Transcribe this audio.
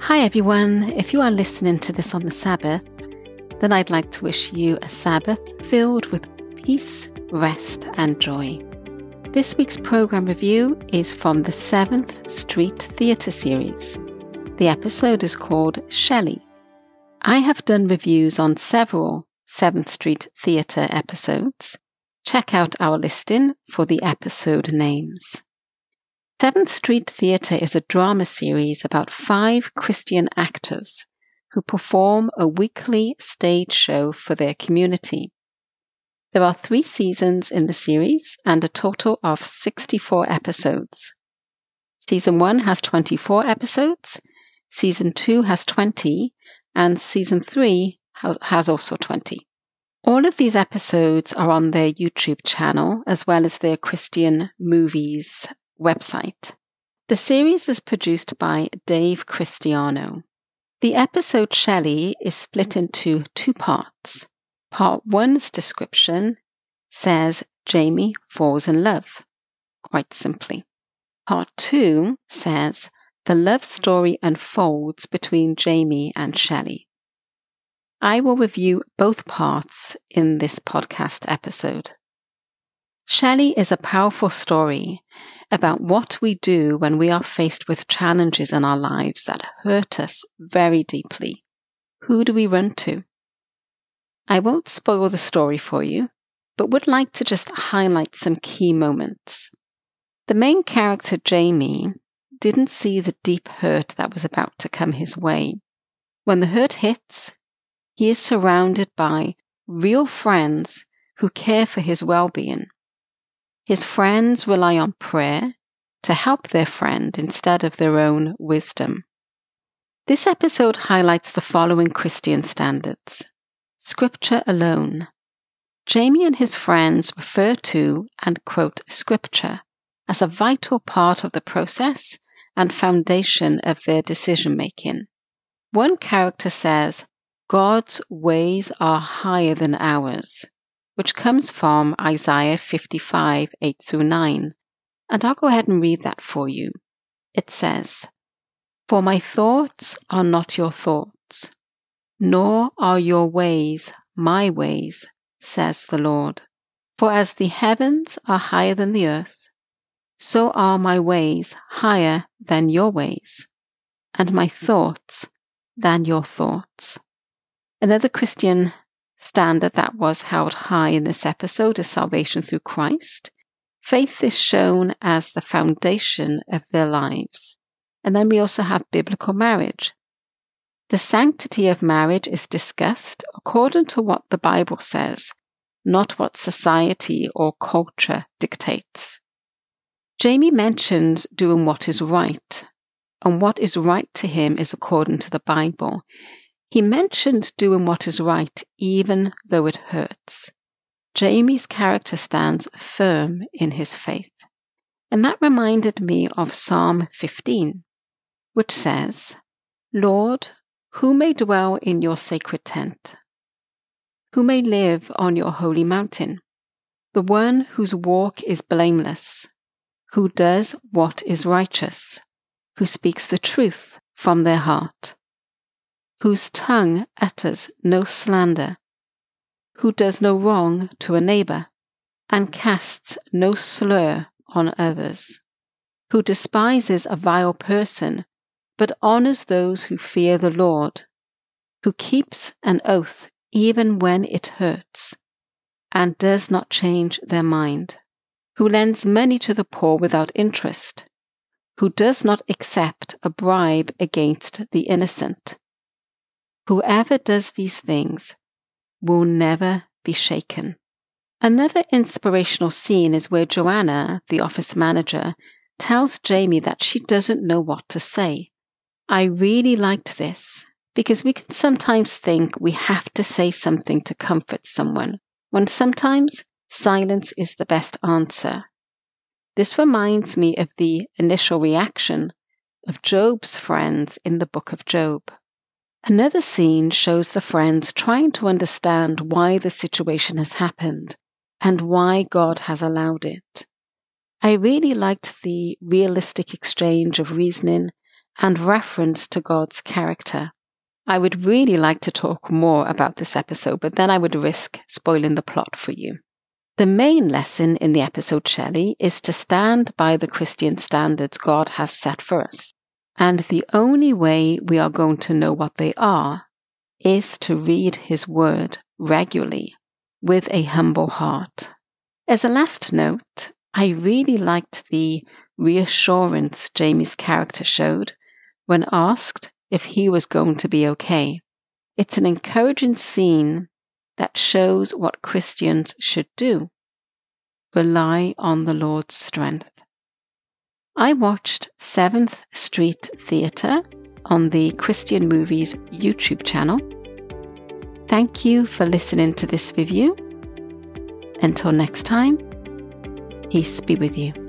Hi, everyone. If you are listening to this on the Sabbath, then I'd like to wish you a Sabbath filled with peace, rest, and joy. This week's programme review is from the 7th Street Theatre series. The episode is called Shelley. I have done reviews on several 7th Street Theatre episodes. Check out our listing for the episode names. Seventh Street Theatre is a drama series about five Christian actors who perform a weekly stage show for their community. There are three seasons in the series and a total of 64 episodes. Season 1 has 24 episodes, Season 2 has 20, and Season 3 has also 20. All of these episodes are on their YouTube channel as well as their Christian movies website. The series is produced by Dave Christiano. The episode Shelley is split into two parts. Part one's description says Jamie falls in love, quite simply. Part two says the love story unfolds between Jamie and Shelley. I will review both parts in this podcast episode. Shelley is a powerful story about what we do when we are faced with challenges in our lives that hurt us very deeply. Who do we run to? I won't spoil the story for you, but would like to just highlight some key moments. The main character, Jamie, didn't see the deep hurt that was about to come his way. When the hurt hits, he is surrounded by real friends who care for his well being. His friends rely on prayer to help their friend instead of their own wisdom. This episode highlights the following Christian standards Scripture alone. Jamie and his friends refer to and quote Scripture as a vital part of the process and foundation of their decision making. One character says, God's ways are higher than ours which comes from Isaiah 55 8 through 9. And I'll go ahead and read that for you. It says, For my thoughts are not your thoughts, nor are your ways my ways, says the Lord. For as the heavens are higher than the earth, so are my ways higher than your ways, and my thoughts than your thoughts. Another Christian standard that was held high in this episode is salvation through Christ. Faith is shown as the foundation of their lives. And then we also have biblical marriage. The sanctity of marriage is discussed according to what the Bible says, not what society or culture dictates. Jamie mentions doing what is right, and what is right to him is according to the Bible. He mentioned doing what is right even though it hurts. Jamie's character stands firm in his faith. And that reminded me of Psalm 15, which says, Lord, who may dwell in your sacred tent? Who may live on your holy mountain? The one whose walk is blameless, who does what is righteous, who speaks the truth from their heart whose tongue utters no slander, who does no wrong to a neighbor, and casts no slur on others, who despises a vile person, but honors those who fear the Lord, who keeps an oath even when it hurts, and does not change their mind, who lends money to the poor without interest, who does not accept a bribe against the innocent Whoever does these things will never be shaken. Another inspirational scene is where Joanna, the office manager, tells Jamie that she doesn't know what to say. I really liked this because we can sometimes think we have to say something to comfort someone, when sometimes silence is the best answer. This reminds me of the initial reaction of Job's friends in the book of Job. Another scene shows the friends trying to understand why the situation has happened and why God has allowed it. I really liked the realistic exchange of reasoning and reference to God's character. I would really like to talk more about this episode, but then I would risk spoiling the plot for you. The main lesson in the episode, Shelley, is to stand by the Christian standards God has set for us. And the only way we are going to know what they are is to read His Word regularly with a humble heart. As a last note, I really liked the reassurance Jamie's character showed when asked if he was going to be okay. It's an encouraging scene that shows what Christians should do rely on the Lord's strength. I watched Seventh Street Theatre on the Christian Movies YouTube channel. Thank you for listening to this review. Until next time, peace be with you.